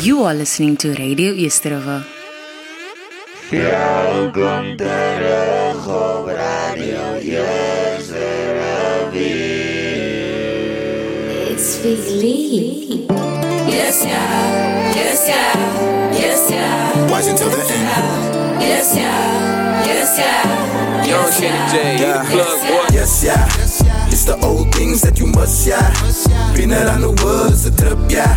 You are listening to Radio Eerste Rivier. Welkom terug op Radio It's Big Yes, yeah. Yes, yeah. Yes, yeah. Watch until the end. Yes, yeah. Yes, yeah. Young Kenny J, Yeah. plug boy. Yes, yeah. It's the old things that you must, yeah. Been around the world, it's a trip, yeah.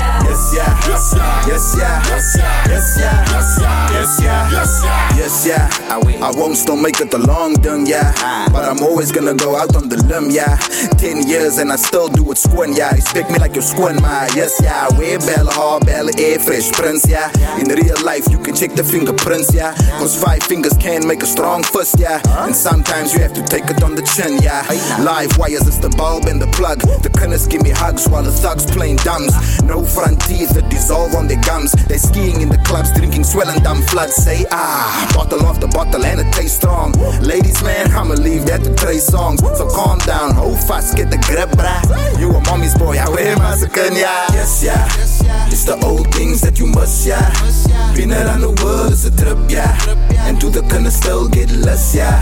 Yes, yeah. Yes, yeah. Yes, yeah. Yes, yeah. Yes, yeah. Yes, yeah. Yes, yeah. Yes, yeah. I won't still make it the long done, yeah. But I'm always gonna go out on the limb, yeah. Ten years and I still do it squin, yeah. Expect me like you're squin, my yes, yeah. Way bella hard, bella air fresh prince, yeah. In real life, you can check the fingerprints, yeah. Cause five fingers can make a strong fist, yeah. And sometimes you have to take it on the chin, yeah. Live wires, it's the bulb and the plug. The cunners give me hugs while the thugs playing dumbs. No front teeth that dissolve on their gums. They're skiing in the clubs, drinking swelling dumb floods. Say ah, bottle off the bottle and it tastes strong. Ladies, man, I'ma leave that to Trey Songz. So calm down, hold fast, get the grip, bruh. You a mommy's boy, I wear my second, yeah. Yes, yeah. It's the old things that you must, yeah. Been around the world, it's a trip, yeah. And do the kinda still get less, yeah.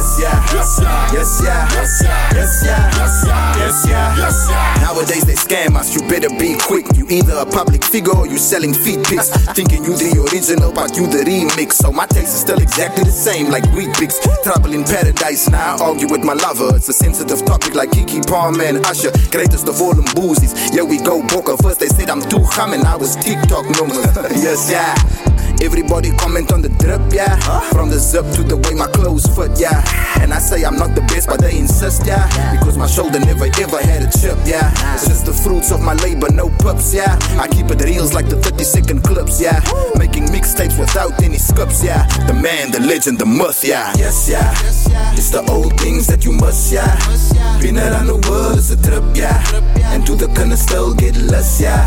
Yes, yeah. Yes, yeah. Yes, yeah. Yes, yeah. Yes, yeah. Yes, yeah. Yes, yeah. Yes, yeah. Nowadays they scam us. You better be quick. You either a public figure or you selling feet pics. Thinking you the original, but you the remix. So my taste is still exactly the same, like wheat picks. Trouble in paradise. Now I argue with my lover. It's a sensitive topic, like Keke Palmer and Usher. Greatest of all them boozies. Yeah, we go poker. First they said I'm too hum and I was TikTok number. yes, yeah. Everybody comment on the drip, yeah. From the zip to the way my clothes fit, yeah. And I say I'm not the best, but they insist, yeah. Because my shoulder never ever had a chip, yeah. It's just the fruits of my labor, no pups, yeah. I keep it reals like the 30 second clips, yeah. Making mixtapes without any skips, yeah. The man, the legend, the myth, yeah. Yes, yeah. It's the old things that you must, yeah. Been around the world, it's a trip, yeah. And do the kinda still get less, yeah.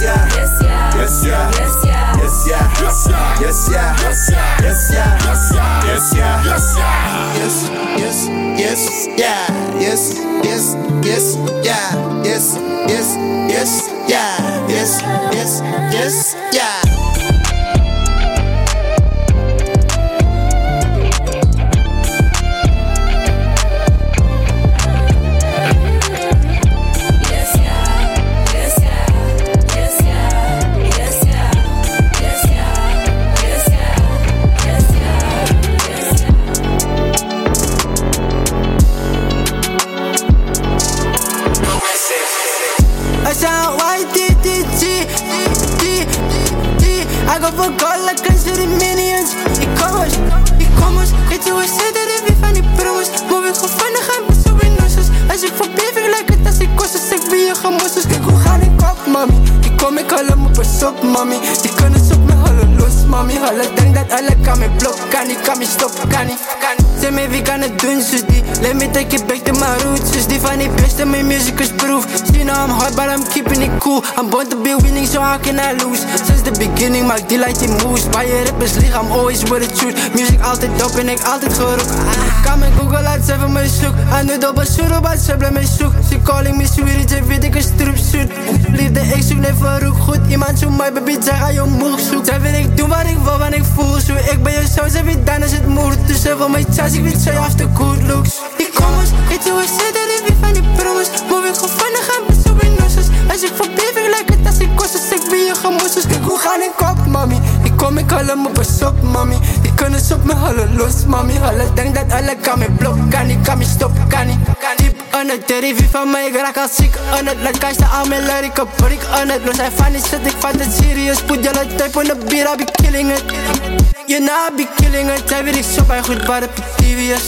die beste, music is proof. See now I'm hard, but I'm keeping it cool. I'm born to be winning, so how can I lose? Since the beginning maak die light die moves. Bij je rappers lieg, I'm always with the truth. Music altijd dop en ik altijd geroep. Ah. Kan me Google uit, ze van mij zoek. Aan de dobbel, suro, maar ze blijven mij zoek. Calling me sweetie, ze weet ik een stroep zoek. never ook goed. Iemand zo mooi, baby, zij ga je moeg zoek Zij wil ik doen wat ik wil, want ik voel zo. Ik ben je zo, ze weet dan is het moeilijk Dus ze wil mij chance, ik weet zo, heeft de good looks. Die komers, weet je hoe ze dat ik wie van die promos. Moet ik gewoon gaan, met zo in Als ik verbeef, ik lijk het als ik kost Dus ik ben je gemoesses, kijk hoe ga ik op, mami Ik kom, ik haal hem op een sok, mami. Die kunnen op me halen los, mami. Alle denk dat alle kan me blok, kan niet, kan me stop, kan niet Diep aan het derivé van mij, ik raak al ziek. Aan het Laat kastje aan mijn lijn, ik heb prik aan het Los. Hij van shit, ik vat het serieus. Put jullie type on the beat, I be killing it. You know I be killing it. Zij weet ik zo bij goed, waar de PTV's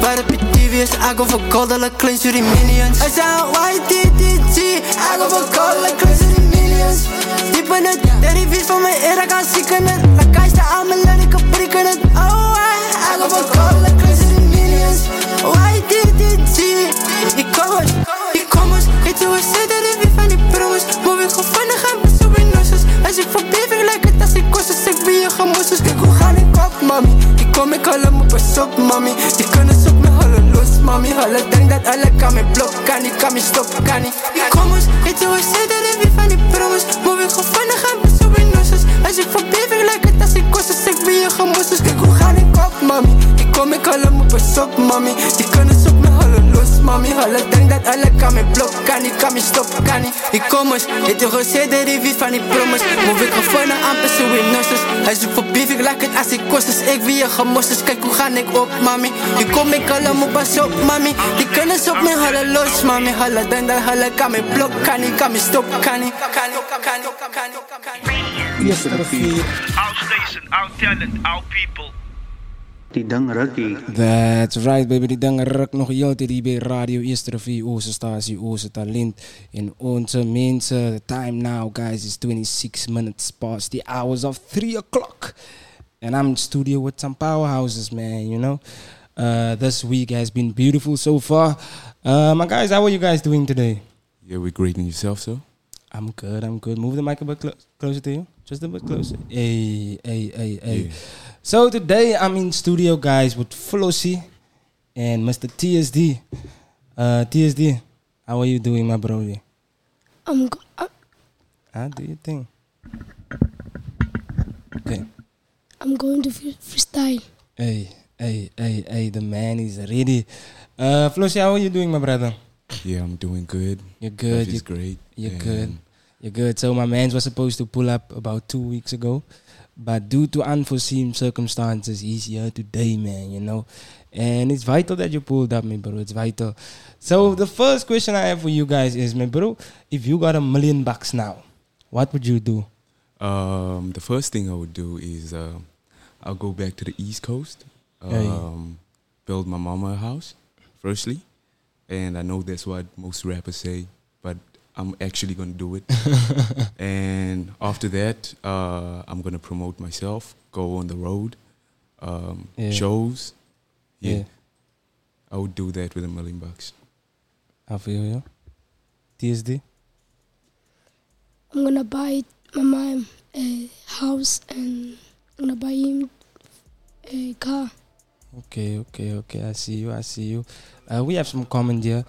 Waar de PTV's I go for gold, alle clean the minions. I say YTTG I go for gold, clean to the millions Diep aan het derivé van mij, ik raak al ziek aan het Laat kastje aan mijn lijn, ik heb prik aan het Oh, I, I go for gold, alle clean to the millions YTTG Die komers, die komers Weet je hoe ze dat ik wie van die promos Moet ik gewoon gaan met zo in nusses Als ik verbeef, ik lijk het als ik kost Dus ik ben je gemoesses Kijk hoe ga ik op, mami Die kom ik al hem op een sok, mami Die kunnen zoek me halen los, mami Alle denk dat alle kan me blok Kan niet, kan me stop, kan niet Die komers, weet je hoe ze dat ik wie van Kan niet, kan me stop, kan niet. Die komers, weet je hoe ze dat ik wie van die promos Moet ik gewoon naar amper zo in nusses Als ik verbeef, ik lijk het als ik kost. Dus ik wie je gemoesses Kijk hoe ga ik op, mami? Die kom ik al hem op een sok, mami. Die kunnen zoek me halen los, mami. Alle denk dat alle kan me blok Kan niet, kan me stop, kan niet Kan niet, kan niet, kan niet, kan niet Eerste rivier, Our station, our talent, our people. Die ding. That's right, baby. Die dingen ruk nog heel tijd hier bij Radio Eerste Rivier, onze statie, onze talent. En onze mensen, the time now, guys, is 26 minutes past the hours of 3 o'clock. And I'm in studio with some powerhouses, man, you know. Uh, this week has been beautiful so far. Uh, my guys, how are you guys doing today? Yeah, we're great in yourself, so. I'm good, I'm good. Move the mic a bit clo- closer to you. Just a bit closer. Hey, hey, hey, hey. Yeah. So today I'm in studio, guys, with Flossie and Mr. TSD. Uh, TSD, how are you doing, my brody? I'm go- I- How do you think? Okay. I'm going to freestyle. Hey, hey, hey, hey, the man is ready. Uh, Flossie, how are you doing, my brother? Yeah, I'm doing good. You're good. Life is you- great. You're and good. You're good. So my man was supposed to pull up about two weeks ago, but due to unforeseen circumstances, he's here today, man. You know, and it's vital that you pulled up, my bro. It's vital. So the first question I have for you guys is, my bro, if you got a million bucks now, what would you do? Um, the first thing I would do is um I'll go back to the East Coast, um, build my mama a house, firstly, and I know that's what most rappers say, but I'm actually gonna do it. and after that, uh, I'm gonna promote myself, go on the road, um, Yeah. shows. Yeah, Yeah. I would do that with a million bucks. How for you, yeah? TSD. I'm gonna buy my mom a house and I'm gonna buy him a car. Okay, okay, okay. I see you. I see you. Uh, we have some comment here.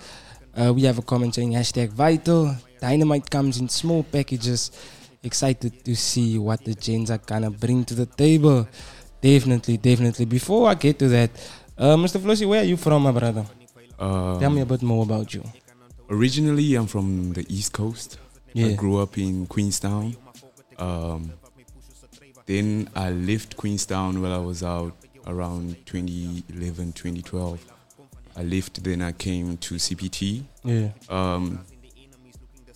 Uh, we have a comment saying hashtag vital. Dynamite comes in small packages. Excited to see what the Jains are gonna bring to the table. Definitely, definitely. Before I get to that, uh, Mr. Flossie, where are you from, my brother? Um, Tell me a bit more about you. Originally, I'm from the East Coast. I grew up in Queenstown. Um, then I left Queenstown while I was out around 2011, 2012. I left, then I came to CPT. Yeah. Um,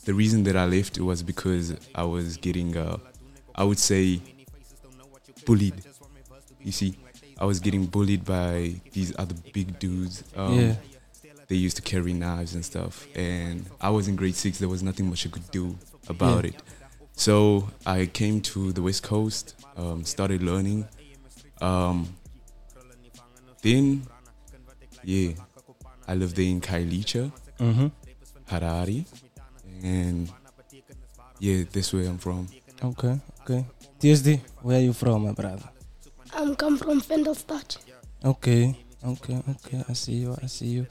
the reason that I left was because I was getting, uh, I would say, bullied. You see, I was getting bullied by these other big dudes. Um, Yeah. They used to carry knives and stuff, and I was in grade six. There was nothing much I could do about Yeah. it. So I came to the West Coast, um, started learning. Um, then, yeah, I lived there in Khayelitsha, Mm-hmm. Harare, and yeah, that's where I'm from. Okay, okay. TSD, where are you from, my brother? I'm come from Vendelstad. Okay, okay, okay. I see you. I see you.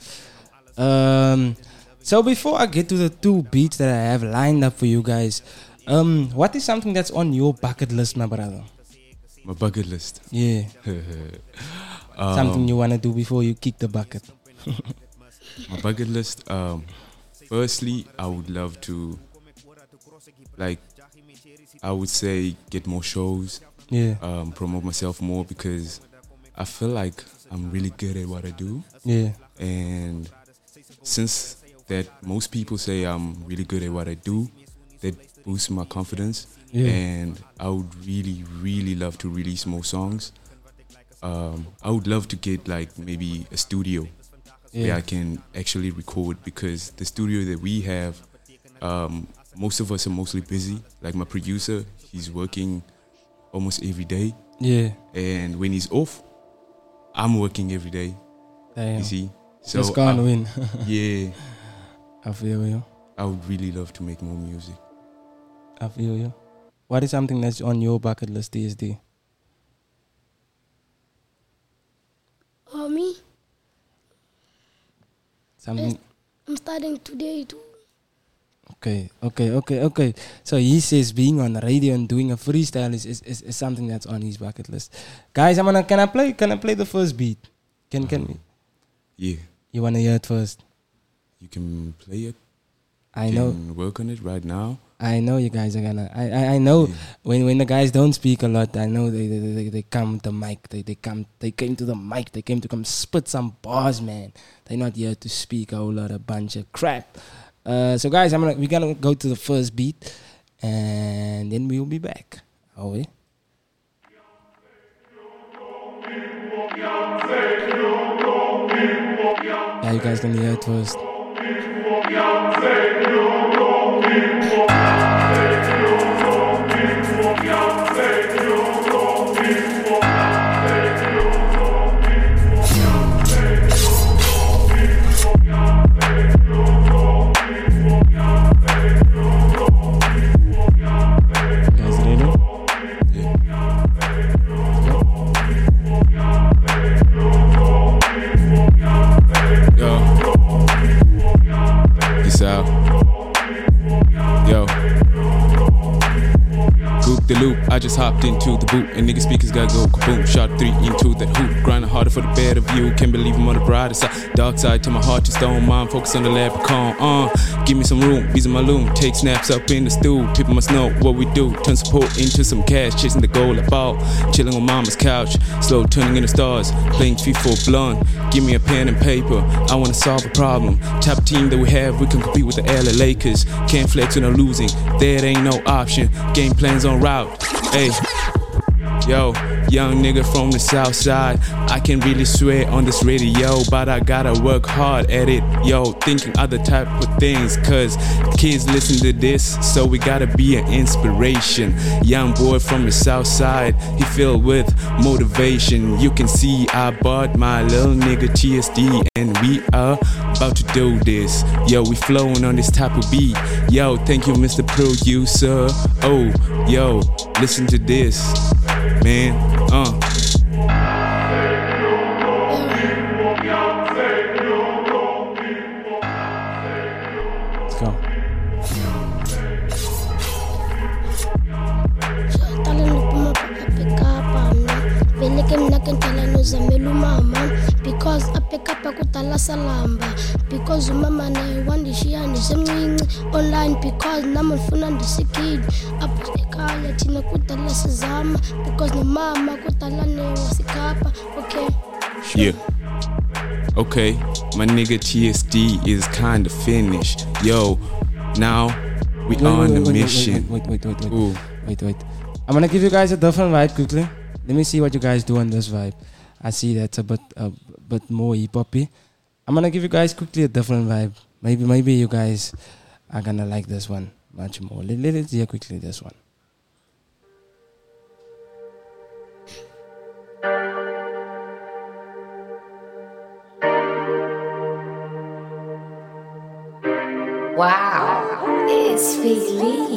Um, So before I get to the two beats that I have lined up for you guys, um, what is something that's on your bucket list, my brother? My bucket list. Yeah. Um, something you wanna do before you kick the bucket. My bucket list. Um, firstly, I would love to, like, I would say, get more shows. Yeah. Um, promote myself more because I feel like I'm really good at what I do. Yeah. And since that most people say I'm really good at what I do, that boosts my confidence. Yeah. And I would really, really love to release more songs. Um, I would love to get like maybe a studio where Yeah. I can actually record because the studio that we have, um, most of us are mostly busy. Like my producer, he's working almost every day. Yeah. And when he's off, I'm working every day. Damn. You see? So. I- win. yeah. I feel you. I would really love to make more music. I feel you. What is something that's on your bucket list, DSD? Oh, me? Something. I'm starting today too. Okay, okay, okay, okay. So he says being on the radio and doing a freestyle is, is, is, is something that's on his bucket list. Guys, I'm gonna can I play can I play the first beat? Can can we? Yeah. You wanna hear it first? You can play it. I you know. Can work on it right now. I know you guys are gonna. I I, I know when when the guys don't speak a lot. I know they they, they, they come to the mic. They they come they came to the mic. They came to come spit some bars, man. They're not here to speak a whole lot of bunch of crap. Uh, so guys, I'm gonna we're gonna go to the first beat, and then we'll be back. Oh yeah. Yeah, you guys can hear it first. Guys the loop, I just hopped into the boot and nigga speakers gotta go kaboom. Shot three into that hoop, grinding harder for the better view. Can't believe I'm on the brighter side. Dark side to my heart just don't mind focus on the leprechaun. Uh, give me some room, bees in my loom. Take snaps up in the stool, People must know what we do. Turn support into some cash, chasing the goal like ball. Chilling on mama's couch, slow turning in the stars. Playing FIFA blunt. Give me a pen and paper. I wanna solve a problem. Top team that we have, we can compete with the LA Lakers. Can't flex when I'm losing. There ain't no option. Game plans on route. Hey. Yo, young nigga from the south side. I can really swear on this radio, but I gotta work hard at it. Yo, thinking other type of things, cause kids listen to this, so we gotta be an inspiration. Young boy from the south side, he filled with motivation. You can see I bought my little nigga TSD, and we are about to do this. Yo, we flowing on this type of beat. Yo, thank you, Mr. Producer. Oh, yo, listen to this man. Uh. Mnake ntalano zamela umama because apekapa kudala salamba because umama naye wandishiya ndisemncinci online because nam ndifuna ndisikile apho ekhaya thina kudala sizama because nomama kudala newasikapa okay Yeah. Okay, my nigga TSD is kinda finished. Yo, now we Wait, on wait, the wait, wait, mission. Wait, wait, wait, wait, wait. Wait, wait. I'm gonna give you guys a different vibe quickly. Let me see what you guys do on this vibe. I see that's a uh, bit, a uh, bit more hip hoppy. I'm gonna give you guys quickly a different vibe. Maybe, maybe you guys are gonna like this one much more. Let, let- let's hear quickly this one. Wow, it's Philly.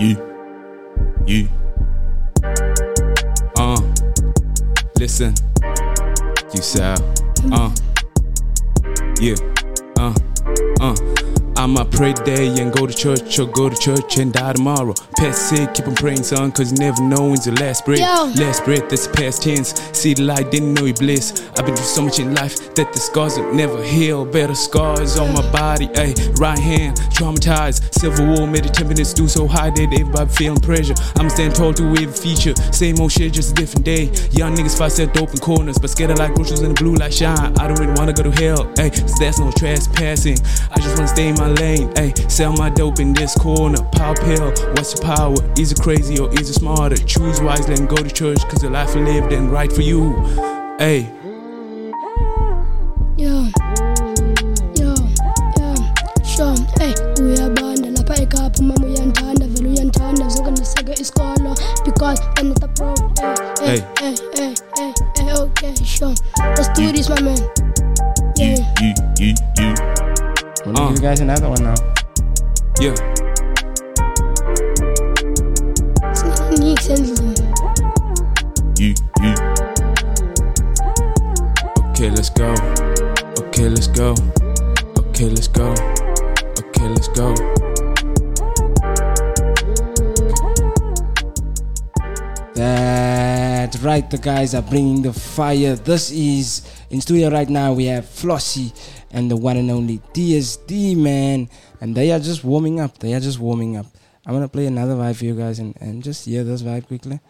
Yeah. you. Uh. Listen. You sound. Uh. Yeah. Uh. I'ma pray day and go to church or go to church and die tomorrow. Past sick, keep on praying, son, cause you never know when's your last breath. Yo. Last breath, that's past tense. See the light, didn't know you bliss. I've been through so much in life that the scars will never heal. Better scars on my body, ayy. Right hand, traumatized. Civil war made the temperatures do so high that everybody feeling pressure. I'ma stand tall to every feature. Same old shit, just a different day. Young niggas fight set open corners, but scared of like roaches in the blue light shine. I don't really wanna go to hell, ayy. So that's no trespassing. I just wanna stay in my lane, ayy. Sell my dope in this corner. Power pill, what's your power? Is it crazy or is it smarter? Choose wisely and go to church, cause the life you lived ain't right for you. Ayy. yo yo yo sure hey uyabanda lapha ekapa mama uyandithanda vele uyandithanda zonke ndiseke isikolo because pro hey hey hey hey okay sure let's do this my man yeah Yeah, yeah, yeah. Uh. give you guys another one now? Yeah. siniks endlini Yeah, yeah. Okay, let's go. Okay, let's go. Okay, let's go. Okay, let's go. That's right, the guys are bringing the fire. This is in studio right now. We have Flossie and the one and only DSD man, and they are just warming up. They are just warming up. I'm gonna play another vibe for you guys and, and just hear this vibe quickly.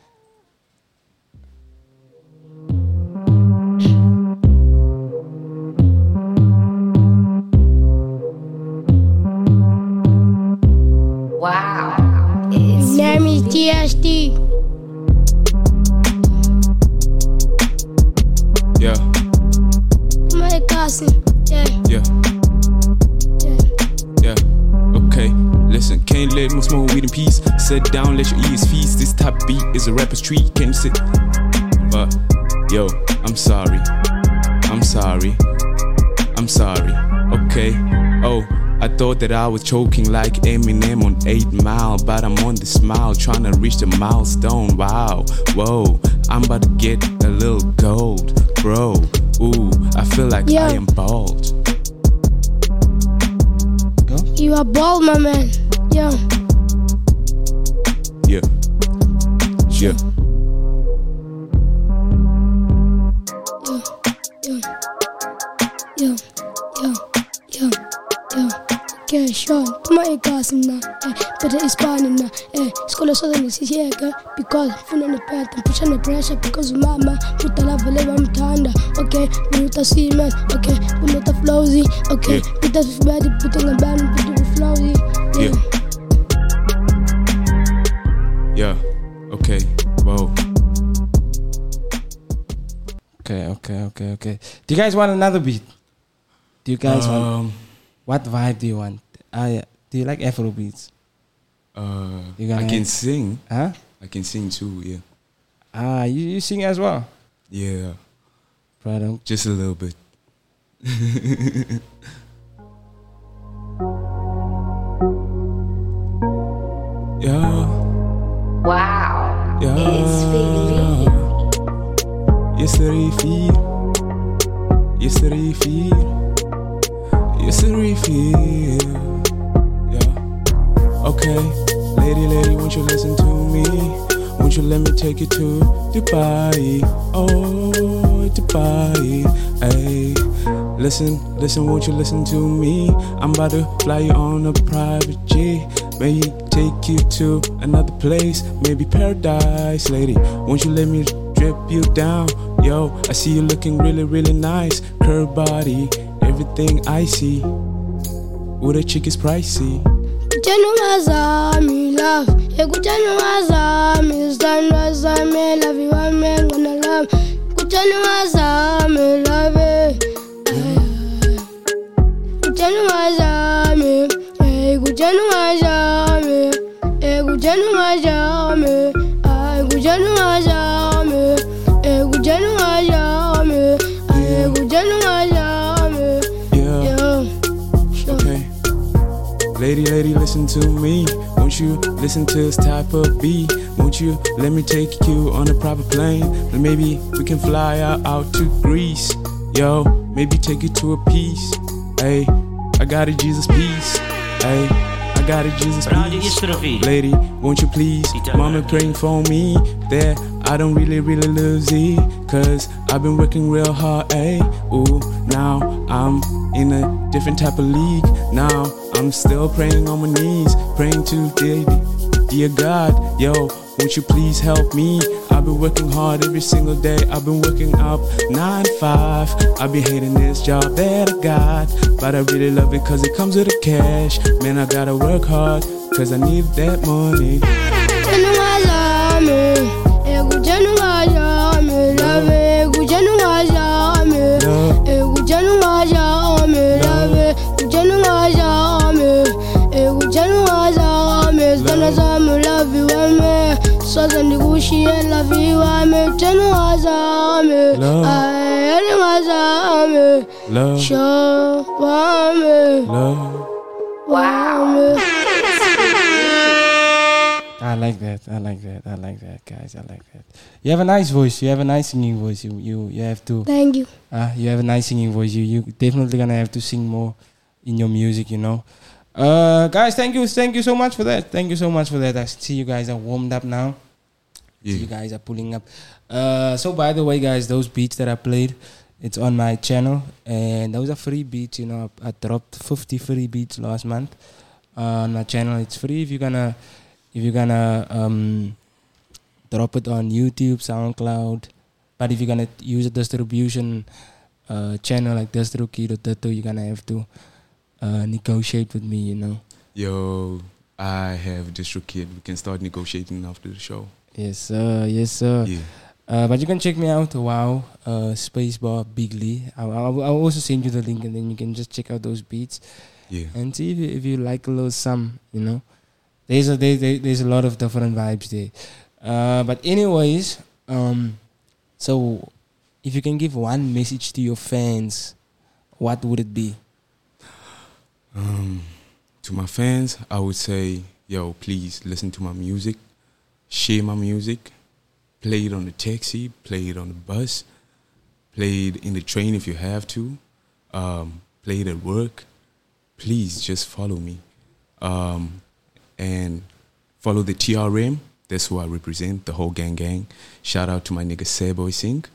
Wow. It's name is TSD Yeah, my cousin can't let me smoke weed in peace. Sit down, let your ears feast. This top beat is a rapper's treat. Can you sit? But, yo, I'm sorry. I'm sorry. I'm sorry. Okay. Oh, I thought that I was choking like Eminem on 8 Mile, but I'm on the smile trying to reach the milestone. Wow, whoa, I'm about to get a little gold, bro. Ooh, I feel like Yeah. I am bald. you are bald my man yeah Yeah, yeah. yo. Yo. Yo. Yo. Okay sure. Phuma igasi mna eh bethe isibani mna eh. Isikole soze ngisiyeke because ngifuna nephethe ngipusha nepressure because umama kudala vele bamthanda okay? Buta siemens okay? Buta flowsy okay? Buta sifibadi buta ngabani buta flowsy Yeah. Yeah. Okay. Whoa. Okay, okay, okay, okay. Do you guys want another beat? Do you guys want Um, what vibe do you want? Uh, do you like Afro beats? Uh, You I can sing. Huh? I can sing too. Yeah. Ah, you, you sing as well? Yeah. Brother. Just a little bit. Yesterday feel. Yesterday feel. Yesterday feel. Yeah. Okay. Lady, lady, won't you listen to me? Won't you let me take you to Dubai? Oh, Dubai. Hey. Listen, listen, won't you listen to me? I'm about to fly you on a private jet. Maybe take you to another place, maybe paradise, lady. Won't you let me drip you down? Yo, I see you looking really, really nice. Curved body, everything I see. Ooh, that chick is pricey. love love lami kutshena ungazami love Lady, lady, listen to me. Won't you listen to this type of beat? Won't you let me take you on a proper plane? And maybe we can fly out, out to Greece. Yo, maybe take you to a peace. Hey, I got a Jesus peace. Hey, I got a Jesus peace. Lady, won't you please? Mama praying for me. There, I don't really, really lose it. Cause I've been working real hard, ayy. Ooh, now I'm in a different type of league. Now I'm still praying on my knees, praying to dear, dear God, yo, won't you please help me? I've been working hard every single day. I've been working up nine five. I've been hating this job that I got, but I really love it cause it comes with the cash. Man, I gotta work hard cause I need that money. Wazame Love. ayeni wazame Love, sho wami love. wami I like that. I like that. I like that, guys. I like that. You have a nice voice. You have a nice singing voice. You you you have to. Thank you. Uh, you have a nice singing voice. You you definitely gonna have to sing more in your music. You know. Uh, guys, thank you, thank you so much for that. Thank you so much for that. I see you guys are warmed up now. Yeah. You guys are pulling up. Uh, so by the way, guys, those beats that I played, it's on my channel, and those are free beats. You know, I, I dropped 50 free beats last month uh, on my channel. It's free if you're gonna if you're gonna um, drop it on YouTube, SoundCloud. But if you're gonna use a distribution uh, channel like DistroKid.Ditto, you're gonna have to uh, negotiate with me. You know. Yo, I have DistroKid. We can start negotiating after the show. Yes, sir. Yes, sir. Yeah. Uh, but you can check me out. Wow, uh, Spacebar Bigly. I'll, I'll, I'll also send you the link, and then you can just check out those beats Yeah. and see if you, if you like a little some. You know, there's a there, there, there's a lot of different vibes there. Uh, but anyways, um, so if you can give one message to your fans, what would it be? Um, to my fans, I would say, yo, please listen to my music, share my music, play it on the taxi, play it on the bus, play it in the train if you have to, um, play it at work. Please just follow me, um, and follow the TRM. That's who I represent, the whole gang gang. Shout out to my nigga Seboy Sink.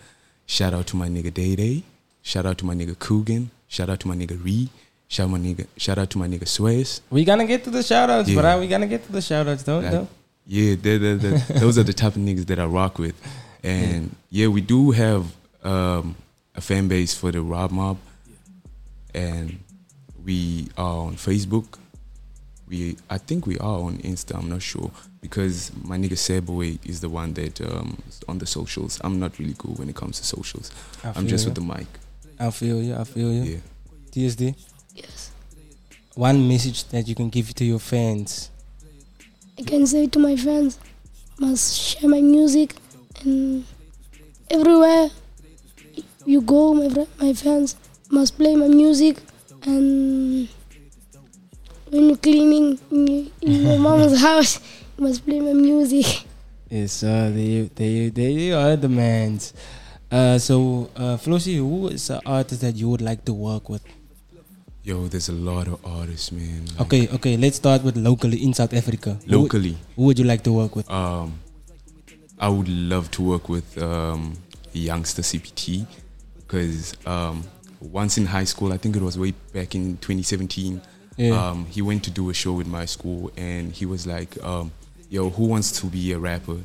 Shout out to my nigga Day Day. Shout out to my nigga Coogan. Shout out to my nigga Ree. Shout my nigga. Shout out to my nigga Swayze. We gonna get to the shoutouts, Yeah. but we gonna get to the shoutouts, don't Like, don't? Yeah, they're, they're, they're- those are the type of niggas that I rock with. And yeah, we do have um, a fan base for the Rob Mob. And we are on Facebook. We I think we are on Insta, I'm not sure. Because my nigga Seboy is the one that um, is on the socials. I'm not really good when it comes to socials. I I'm just ya. with the mic. I feel you. I feel you. Yeah. TSD. Yes. One message that you can give to your fans. I can say to my fans, must share my music and everywhere you go, my my fans must play my music and when you're cleaning in, your- mom's house, you must play my music. Yes, uh, there you, there you, there you are the mans. Uh, so, uh, Flossie, who is the artist that you would like to work with? Yo, there's a lot of artists, man. Like, Okay, okay, let's start with locally in South Africa. Who- Locally. who, would you like to work with? Um, I would love to work with um, YoungstaCPT because um, once in high school, I think it was way back in 2017, Yeah. um, he went to do a show with my school and he was like, um, "Yo, who wants to be a rapper?"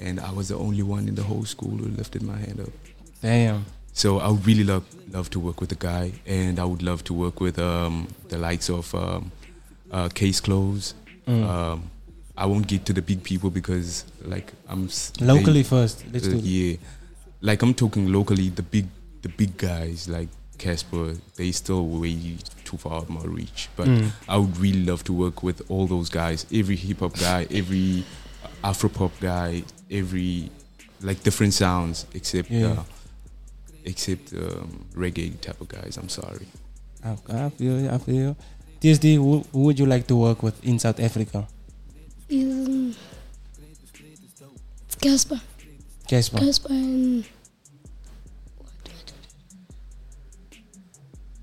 And I was the only one in the whole school who lifted my hand up. Damn. So I would really love love to work with the guy, and I would love to work with um, the likes of um, uh, Case Close. Mm. Um, I won't get to the big people because, like, I'm Locally they- first. Let's uh, do. Yeah, like I'm talking locally. The big the big guys like Cassper, they still way too far out of my reach. But Mm. I would really love to work with all those guys. Every hip hop guy, every Afro pop guy, every like different sounds except Yeah. uh, except um, reggae type of guys. I'm sorry. I, I feel you. I feel you. TSD, who, who would you like to work with in South Africa? Um, it's Cassper. Cassper. Cassper and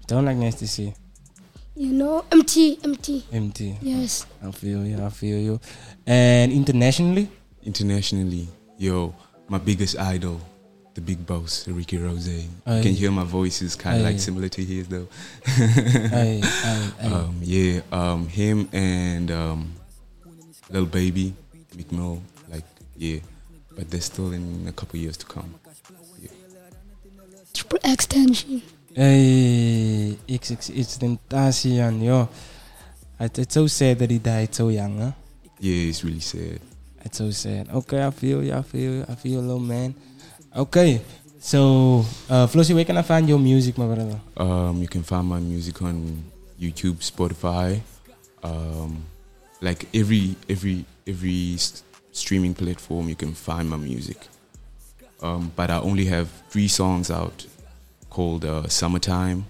Don't like nice to see. you know MT MT. MT. Yes. I feel you. I feel you. And internationally, Internationally, yo, my biggest idol, the big boss, Rick Ross. You can hear my voice is kind of like similar to his though. Aye, aye, aye. Um, yeah, um, him and um, Lil Baby, Meek Mill, like yeah, but they're still in a couple years to come. Triple extension. hey, XXXTentacion, yo. It, it's so sad that he died so young, huh? Yeah, it's really sad. It's so sad. Okay, I feel you. I feel you. I feel you, little man. Okay, so uh, Flossie, where can I find your music, my brother? Um, you can find my music on YouTube, Spotify, um, like every every every s- streaming platform. You can find my music. Um, but I only have three songs out, called uh, "Summertime,"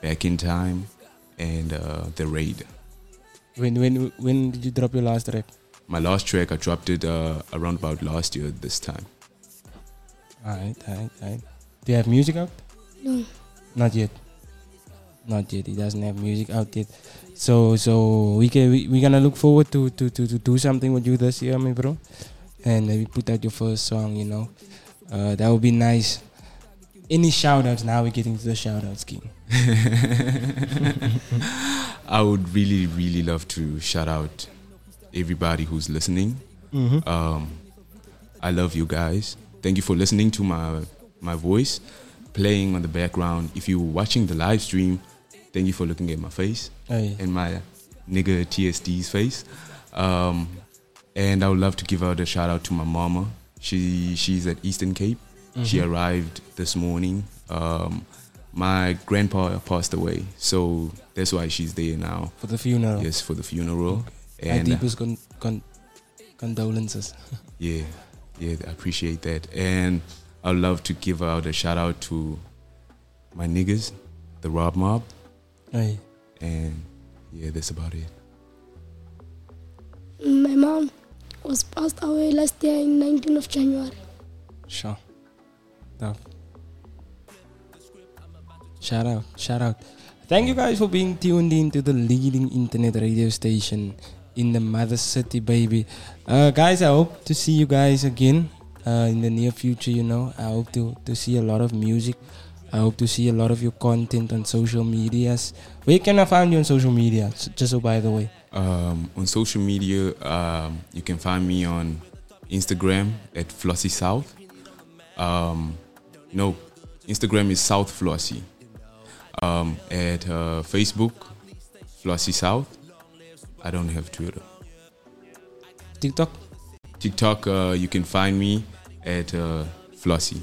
"Back in Time," and uh, "The Raid." When when when did you drop your last track? My last track I dropped it uh, around about last year this time. Alright, alright, alright. Do you have music out? No. Not yet. Not yet. He doesn't have music out yet. So so we can we we gonna look forward to to to, to do something with you this year, my bro. And maybe put out your first song, you know. Uh, that would be nice. Any shout outs now we're getting to the shout outs king. I would really, really love to shout out everybody who's listening. Mhm. Um, I love you guys. Thank you for listening to my my voice playing on the background. If you're watching the live stream, thank you for looking at my face Aye. and my nigga TSD's face. Um, and I would love to give out a shout out to my mama. She she's at Eastern Cape. She Mhm. arrived this morning. Um, my grandpa passed away, so that's why she's there now. For the funeral. Yes, for the funeral. My And uh, deepest con- con- condolences. yeah, yeah, I appreciate that. And I'd love to give out a shout out to my niggas, the Rob Mob. Aye. And yeah, that's about it. My mom was passed away last year in 19th of January. Sure. Tough. Shout out, shout out. Thank you guys for being tuned in to the leading internet radio station in the mother city, baby. Uh, guys, I hope to see you guys again uh, in the near future. You know, I hope to to see a lot of music. I hope to see a lot of your content on social medias. Where can I find you on social media? Just so by the way. Um, on social media, um, you can find me on Instagram at Flossy South. Um, no, Instagram is South Flossy. Um, at uh, Facebook, Flossy South. I don't have Twitter. TikTok. TikTok, uh, you can find me at uh, Flossy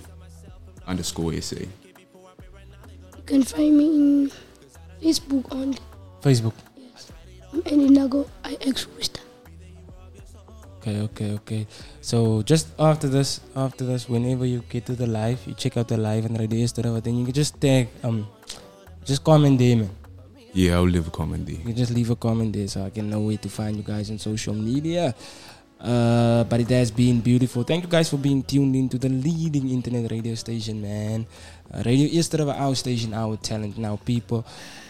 underscore SA. You can find me in Facebook only. Facebook. Yes. I'm Endinago IX Wister. Okay, okay, okay. So just after this, after this, whenever you get to the live, you check out the live and the radio yesterday, then you can just tag, um, just comment there, man. Yeah, I'll leave a comment there. You can just leave a comment there so I can know where to find you guys on social media. Uh, but it has been beautiful. Thank you guys for being tuned into the leading internet radio station, man. Uh, radio yesterday, our station, our talent, now people.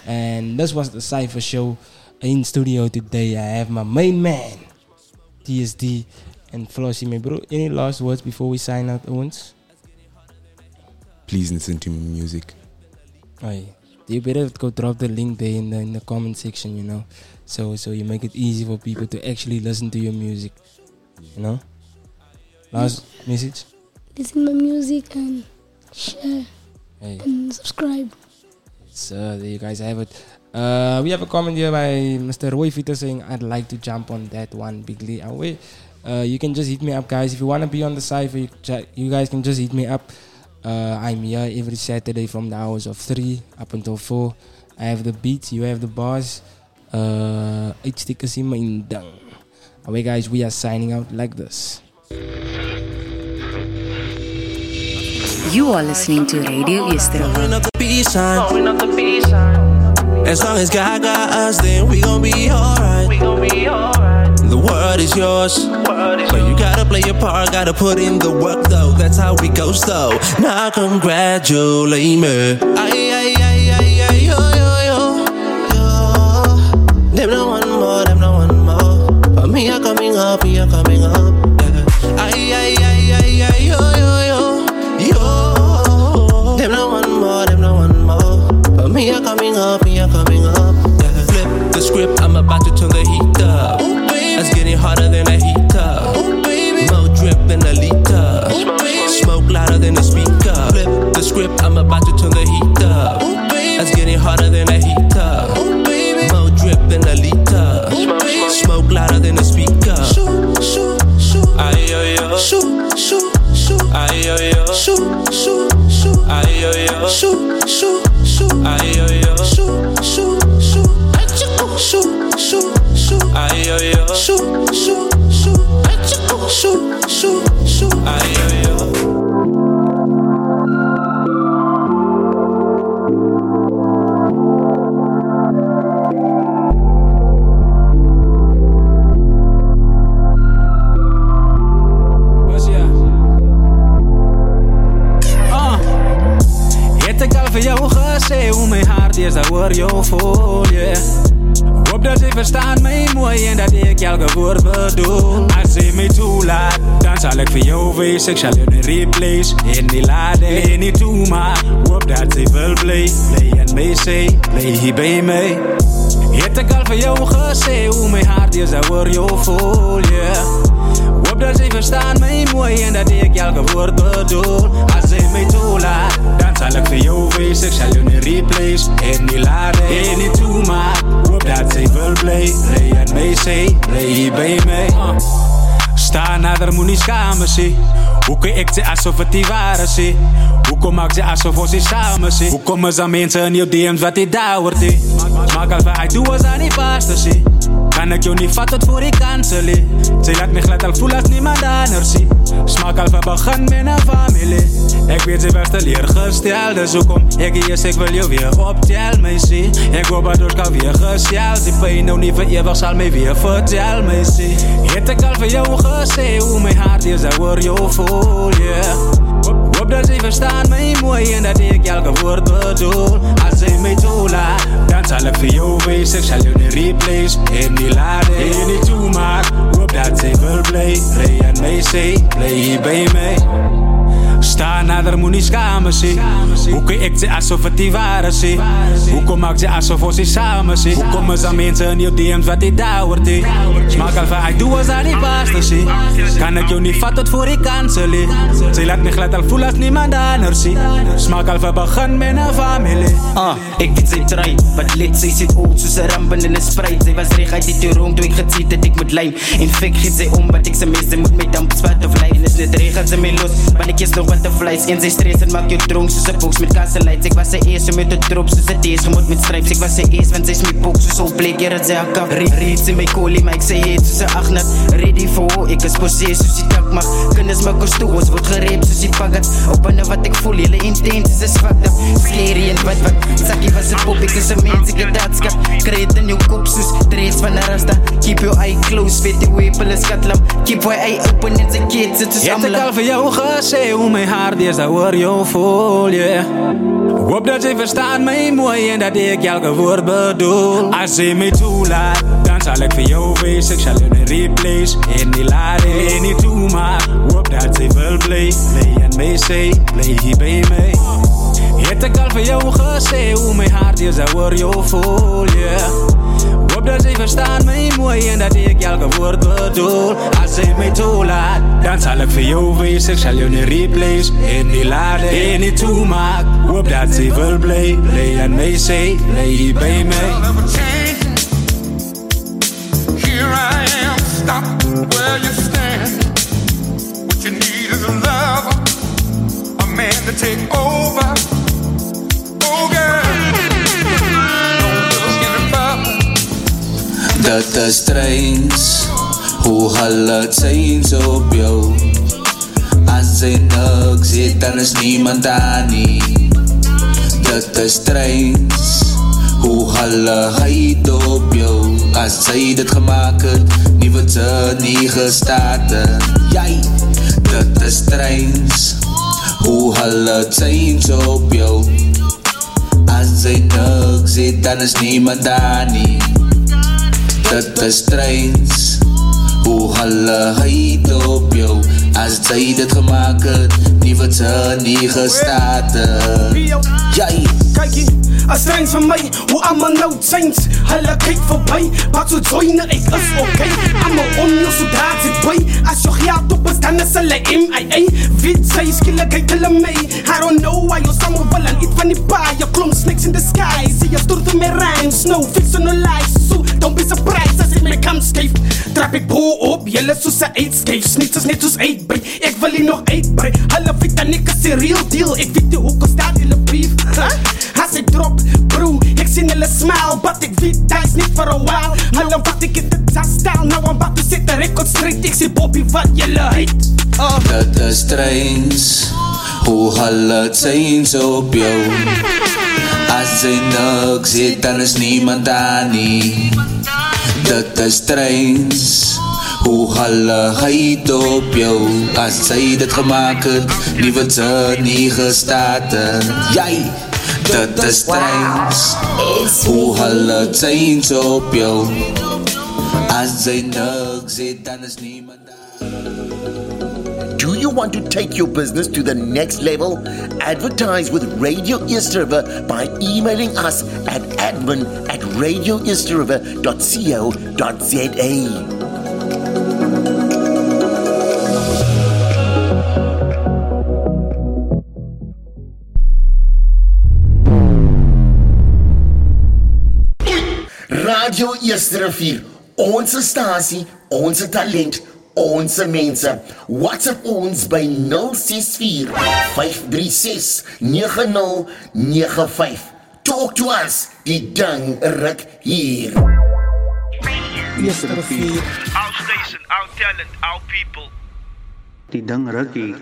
And this was the Cypher Show in studio today. I have my main man, TSD and Flossie, my bro. Any last words before we sign out, Owens? Please listen to my music. Aye. You better go drop the link there in the in the comment section, you know. So so you make it easy for people to actually listen to your music. You know? Last message? Listen my music and share Hey. and subscribe. So there you guys have it. Uh, we have a comment here by Mr. Roy Fitter saying, I'd like to jump on that one bigly away. Uh, you can just hit me up, guys. If you want to be on the cypher, you, you guys can just hit me up. Uh, I'm here every Saturday from the hours of 3 up until 4. I have the beats, you have the bars. Uh, HD Kasima Indang. Away, guys, we are signing out like this. You are listening to Radio Eerste Rivier. Going up the B sign. As long as God got us, then we gon be alright. we gon' be alright. The world is yours, but you gotta play your part. Gotta put in the work though. That's how we go slow. Now congratulate me. Ay ay ay ay ay yo yo yo. Them no one more, them no one more. But me are coming up, me are coming up. Dat hoor jou yeah. Hoop dat ze verstaan mij mooi en dat ik elke woord bedoel. Als ze mij toelaat, dan zal ik voor jou wezen. Ik zal je een replace in die lade. niet toe, maar hoop dat ze wil blij. Blij en mij zee, blij hier bij mij. Het ik al van jou gezegd hoe mijn hart is, dat hoor jou vol, yeah. Hoop dat ze verstaan mij mooi en dat ik elke woord bedoel. Als ze mij toelaat, een replace in die lade. En toe, maar hoop dat ze wil blij. Blij en blij hier bij mij. Sta nader, moet niet schamen, zie. Hoe kun ik ze alsof het die waren, zie? Hoe kom ik ze alsof we samen, zie? Hoe komen ze mensen in je DM's wat die daar wordt, zie? Maak al van, ik doe als aan die pasten, zie. Kan ik jou niet vatten voor ik cancelen? Ze laat me glad al voelen als niemand anders, zie. Smaak al van begin met een familie. Ik weet ze best leer gesteld, dus hoe kom ik eerst, ik wil je weer optel, mij zie. Ik hoop dat ik al weer gesteld, die pijn nou niet voor eeuwig zal mij weer vertel, mij zie. Het ik al voor jou gezegd, hoe mijn hart is, dat hoor jou vol, yeah. Hoop dat ze verstaan mij mooi en dat ik elke woord bedoel. Als ze mij toelaat, ik voor jou wezen. Ik zal een replace in die lade. En niet toe, maar hoop dat ze wil blij. Blij en zee, blij hier bij mij. Sta nader, moet niet schamen, zie. Hoe ik ze alsof het die waren, zie? Hoe kom ik ze alsof ze samen, zie? Hoe komen ze mensen in je DM's wat die daar? Smaak al van, ik doe als aan die pasten, zie. Kan ik jou niet vatten voor ik cancelen? Ze laat me glad al voelen als niemand anders, zie. Smaak al van, begin met een familie. Ah, ik weet sy try, wat let sy sit oud soos 'n rampen in 'n spruit. Sy was reg uit die toerong toe ek gesien het ek moet lyn. En fik gee sy om wat ek se mense moet met damp swat of lyn. Is net reg as sy my los, want ek is nog wat butterflies in zijn stress en maak je dronk. Ze boeks met kasselijt. Ik was de eerste met de troep. Ze zit deze moet met stripes. Ik was de eerste, want ze is mijn boek. Ze zo bleek, ja, dat ze haar kap. Reeds in mijn kolie, maar ik zei heet. Ze acht net. Ready voor, ik is poseer. Ze ziet dat maar kunnen ze mijn kost toe. Ons wordt gereept, ze ziet op een wat ik voel, jullie intent is een zwakte. Sleren en wat wat. Zakkie was een pop, ik is een mens, ik het daadschap. Kreet een nieuw kop, zus. Dreeds van de rasta. Keep your eye close, weet die wepel is katlam. Keep your eye open, in a kid, het is allemaal. Ik heb al voor jou gezegd, hoe mijn hart is, dat hoor jou vol, yeah. Hoop dat jy verstaan my mooi en dat ek elke woord bedoel. As jy my toelaat, dan zal ik voor jou wezen. Ik zal je een replace in die lade. En niet toe, maar hoop dat ze wil blij. Blij en mij zee, blij hier bij mij. Het ik al voor jou gezegd hoe mijn hart is, dat hoor jou vol, yeah. Dat ze verstaan mij mooi en dat ik elke woord bedoel. Als ze mij toelaat, dan zal ik voor jou wezen. Ik zal je een replace in die lade. En niet toe, maar hoop dat ze wil blij. Blij en mij zee, blij hier bij mij. Here I am, stop where you stand. What you need is a lover, a man to take over. Further. Dit is strange Hoe hulle change op jou As jy niks het dan is niemand daar nie Dit is strange Hoe hulle hy op jou As sy dit gemaak het Nie wat sy nie gestaat het. Jy, dit is treins Hoe hulle change op jou As sy niks het dan is niemand daar nie Is treins Hoe oh, hulle hy op jou As sy dit gemaak het Nie wat sy nie gestaat het Jy, Kykie, as treins van my, hoe allemaal nou change Hulle kyk voorbij, wat so joiner, ek is okay. Allemaal om jou so daar zit by As jou geld op is, dan is hulle MIA Weet sy, skille kyk hulle my I don't know why jou samen wil aan iets van die paai Jou klomp snakes in the sky. See jou stoort met rhymes, no fix no lies So, don't be surprised as it my kam skeef Trap ek bo op, jylle soos een uitskeef Sniets is net soos uitbrei, ek wil hier nog uitbrei Hulle weet dan ek is die real deal. Ek weet die hoek staat jylle brief huh? As ek drop, bro, ek sien hulle smile But ek weet dat is niet for a while. Hulle wat ek het het as style Nou I'm about to set the record straight. Ek sê Bobby wat jylle heet. Uh. dit is treins Hoe hulle change op jou? As sy niks het dan is niemand daar nie Dit is treins Hoe hulle hy op jou? As sy dit gemaak het Nie wat sy nie gestaat het As is niemand Do you want to take your business to the next level? Advertise with Radio East River by emailing us at admin at radioeastriver.co.za. Radio Eerste Rivier, onze stasie, onze talent, onze mense. WhatsApp ons by 064 536 9095. Talk to us, die ding ruk hier. Eerste rivier, Our station, our talent, our people. die ding rukkie.